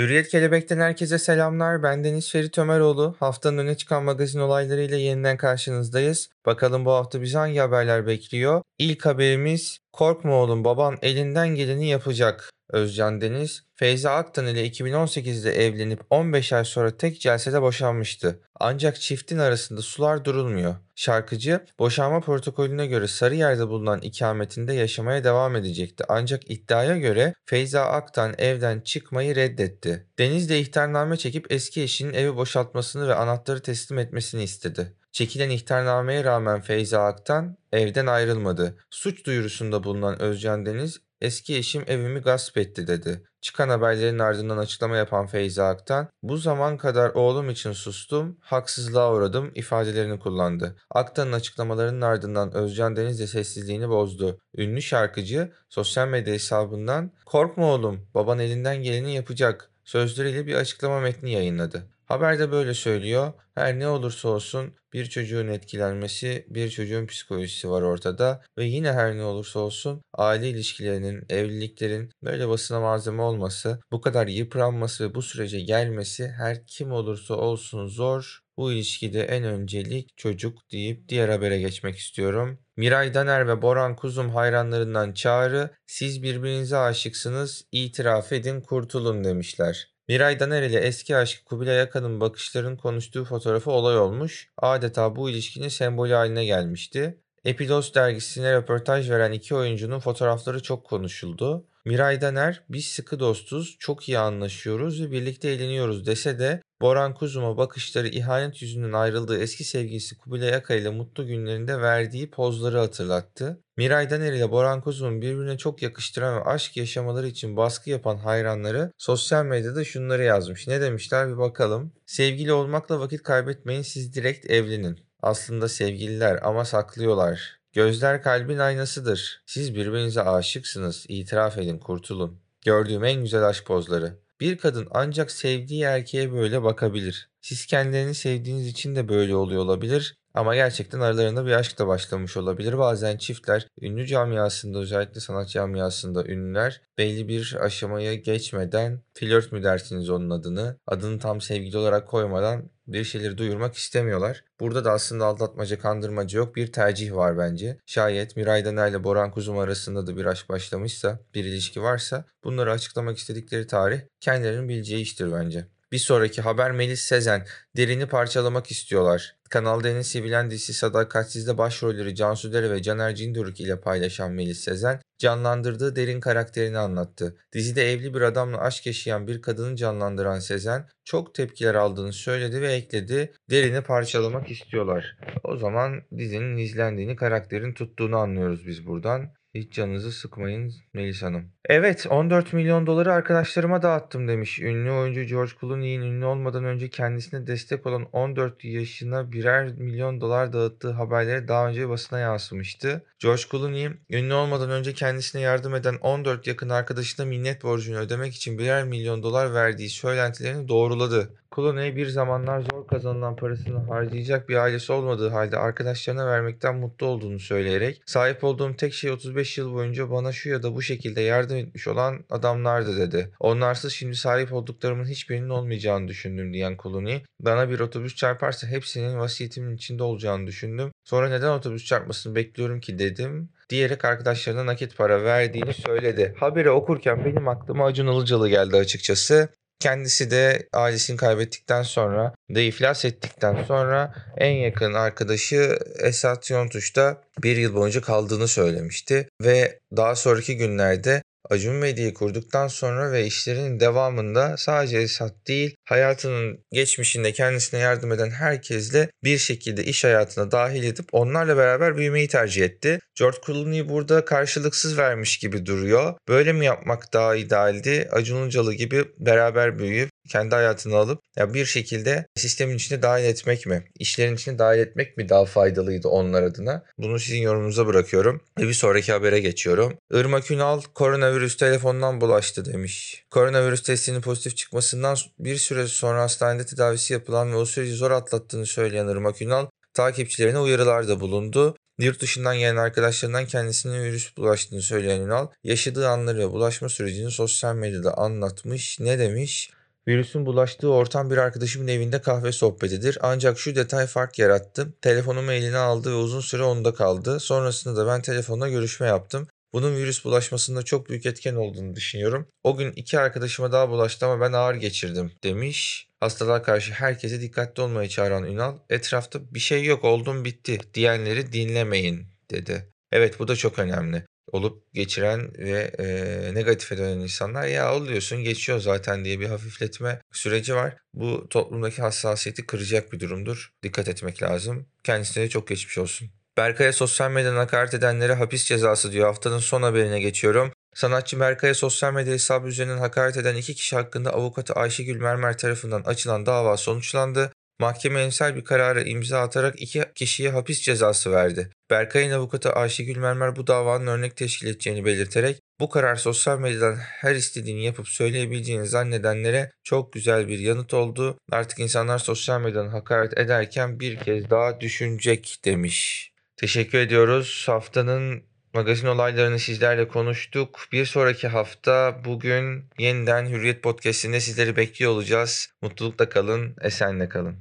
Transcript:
Hürriyet Kelebek'ten herkese selamlar. Ben Deniz Ferit Ömeroğlu. Haftanın öne çıkan magazin olaylarıyla yeniden karşınızdayız. Bakalım bu hafta bizi hangi haberler bekliyor? İlk haberimiz Korkma oğlum baban elinden geleni yapacak. Özcan Deniz, Feyza Aktan ile 2018'de evlenip 15 ay sonra tek celsede boşanmıştı. Ancak çiftin arasında sular durulmuyor. Şarkıcı, boşanma protokolüne göre Sarıyer'de bulunan ikametinde yaşamaya devam edecekti. Ancak iddiaya göre Feyza Aktan evden çıkmayı reddetti. Deniz de ihtarname çekip eski eşinin evi boşaltmasını ve anahtarı teslim etmesini istedi. Çekilen ihtarnameye rağmen Feyza Aktan evden ayrılmadı. Suç duyurusunda bulunan Özcan Deniz, eski eşim evimi gasp etti dedi. Çıkan haberlerin ardından açıklama yapan Feyza Aktan, bu zaman kadar oğlum için sustum, haksızlığa uğradım ifadelerini kullandı. Aktan'ın açıklamalarının ardından Özcan Deniz de sessizliğini bozdu. Ünlü şarkıcı sosyal medya hesabından "Korkma oğlum, baban elinden geleni yapacak." Sözleriyle bir açıklama metni yayınladı. Haberde böyle söylüyor. Her ne olursa olsun bir çocuğun etkilenmesi, bir çocuğun psikolojisi var ortada ve yine her ne olursa olsun aile ilişkilerinin, evliliklerin böyle basına malzeme olması, bu kadar yıpranması ve bu sürece gelmesi her kim olursa olsun zor. Bu ilişkide en öncelik çocuk deyip diğer habere geçmek istiyorum. Miray Daner ve Boran Kuzum hayranlarından çağrı, siz birbirinize aşıksınız, itiraf edin kurtulun demişler. Miray Daner ile eski aşkı Kubilay Akan'ın bakışlarının konuştuğu fotoğrafı olay olmuş. Adeta bu ilişkinin sembolü haline gelmişti. Epidos dergisine röportaj veren iki oyuncunun fotoğrafları çok konuşuldu. Miray Daner, biz sıkı dostuz, çok iyi anlaşıyoruz ve birlikte eğleniyoruz dese de Boran Kuzum'a bakışları ihanet yüzünden ayrıldığı eski sevgilisi Kubilay Aka ile mutlu günlerinde verdiği pozları hatırlattı. Miray Daner ile Boran Kuzum'un birbirine çok yakıştıran ve aşk yaşamaları için baskı yapan hayranları sosyal medyada şunları yazmış. Ne demişler bir bakalım. Sevgili olmakla vakit kaybetmeyin siz direkt evlenin. Aslında sevgililer ama saklıyorlar. Gözler kalbin aynasıdır. Siz birbirinize aşıksınız. İtiraf edin, kurtulun. Gördüğüm en güzel aşk pozları. Bir kadın ancak sevdiği erkeğe böyle bakabilir. Siz kendilerini sevdiğiniz için de böyle oluyor olabilir. Ama gerçekten aralarında bir aşk da başlamış olabilir. Bazen çiftler ünlü camiasında özellikle sanat camiasında ünlüler belli bir aşamaya geçmeden flört mü dersiniz onun adını adını tam sevgili olarak koymadan bir şeyleri duyurmak istemiyorlar. Burada da aslında aldatmaca, kandırmaca yok. Bir tercih var bence. Şayet Miray Daner ile Boran Kuzum arasında da bir aşk başlamışsa, bir ilişki varsa bunları açıklamak istedikleri tarih kendilerinin bileceği iştir bence. Bir sonraki haber Melis Sezen. Derini parçalamak istiyorlar. Kanal D'nin sevilen dizisi Sadakatsiz'de başrolleri Cansu Dere ve Caner Cinduruk ile paylaşan Melis Sezen, canlandırdığı derin karakterini anlattı. Dizide evli bir adamla aşk yaşayan bir kadını canlandıran Sezen, çok tepkiler aldığını söyledi ve ekledi, derini parçalamak istiyorlar. O zaman dizinin izlendiğini, karakterin tuttuğunu anlıyoruz biz buradan. Hiç canınızı sıkmayın Melis Hanım. Evet 14 milyon doları arkadaşlarıma dağıttım demiş. Ünlü oyuncu George Clooney'in ünlü olmadan önce kendisine destek olan 14 yaşına birer milyon dolar dağıttığı haberleri daha önce basına yansımıştı. George Clooney ünlü olmadan önce kendisine yardım eden 14 yakın arkadaşına minnet borcunu ödemek için birer milyon dolar verdiği söylentilerini doğruladı. Clooney bir zamanlar zor kazanılan parasını harcayacak bir ailesi olmadığı halde arkadaşlarına vermekten mutlu olduğunu söyleyerek sahip olduğum tek şey 35 yıl boyunca bana şu ya da bu şekilde yardım etmiş olan adamlardı dedi. Onlarsız şimdi sahip olduklarımın hiçbirinin olmayacağını düşündüm diyen Clooney. Bana bir otobüs çarparsa hepsinin vasiyetimin içinde olacağını düşündüm. Sonra neden otobüs çarpmasını bekliyorum ki dedim diyerek arkadaşlarına nakit para verdiğini söyledi. Haberi okurken benim aklıma Acun Ilıcalı geldi açıkçası. Kendisi de ailesini kaybettikten sonra da iflas ettikten sonra en yakın arkadaşı Esat Yontuş'ta bir yıl boyunca kaldığını söylemişti. Ve daha sonraki günlerde Acun Medya'yı kurduktan sonra ve işlerinin devamında sadece Esat değil hayatının geçmişinde kendisine yardım eden herkesle bir şekilde iş hayatına dahil edip onlarla beraber büyümeyi tercih etti. George Clooney burada karşılıksız vermiş gibi duruyor. Böyle mi yapmak daha idealdi? Acun Ilıcalı gibi beraber büyüyüp kendi hayatını alıp ya bir şekilde sistemin içine dahil etmek mi? İşlerin içine dahil etmek mi daha faydalıydı onlar adına? Bunu sizin yorumunuza bırakıyorum. Ve bir sonraki habere geçiyorum. Irmak Ünal koronavirüs telefondan bulaştı demiş. Koronavirüs testinin pozitif çıkmasından bir süre sonra hastanede tedavisi yapılan ve o süreci zor atlattığını söyleyen Irmak Ünal takipçilerine uyarılarda bulundu. Yurt dışından gelen arkadaşlarından kendisine virüs bulaştığını söyleyen Ünal, yaşadığı anları ve bulaşma sürecini sosyal medyada anlatmış. Ne demiş? Virüsün bulaştığı ortam bir arkadaşımın evinde kahve sohbetidir. Ancak şu detay fark yarattı. Telefonumu eline aldı ve uzun süre onda kaldı. Sonrasında da ben telefonla görüşme yaptım. Bunun virüs bulaşmasında çok büyük etken olduğunu düşünüyorum. O gün iki arkadaşıma daha bulaştı ama ben ağır geçirdim demiş. Hastalığa karşı herkese dikkatli olmaya çağıran Ünal, etrafta bir şey yok oldum bitti diyenleri dinlemeyin dedi. Evet bu da çok önemli. Olup geçiren ve e, negatife dönen insanlar ya oluyorsun geçiyor zaten diye bir hafifletme süreci var. Bu toplumdaki hassasiyeti kıracak bir durumdur. Dikkat etmek lazım. Kendisine de çok geçmiş olsun. Berkay'a sosyal medyadan hakaret edenlere hapis cezası diyor. Haftanın son haberine geçiyorum. Sanatçı Berkay'a sosyal medya hesabı üzerinden hakaret eden iki kişi hakkında avukatı Ayşegül Mermer tarafından açılan dava sonuçlandı. Mahkeme emsal bir karara imza atarak iki kişiye hapis cezası verdi. Berkay'ın avukatı Ayşegül Mermer bu davanın örnek teşkil edeceğini belirterek bu karar sosyal medyadan her istediğini yapıp söyleyebileceğini zannedenlere çok güzel bir yanıt oldu. Artık insanlar sosyal medyadan hakaret ederken bir kez daha düşünecek demiş. Teşekkür ediyoruz. Haftanın magazin olaylarını sizlerle konuştuk. Bir sonraki hafta bugün yeniden Hürriyet Podcast'inde sizleri bekliyor olacağız. Mutlulukla kalın, esenle kalın.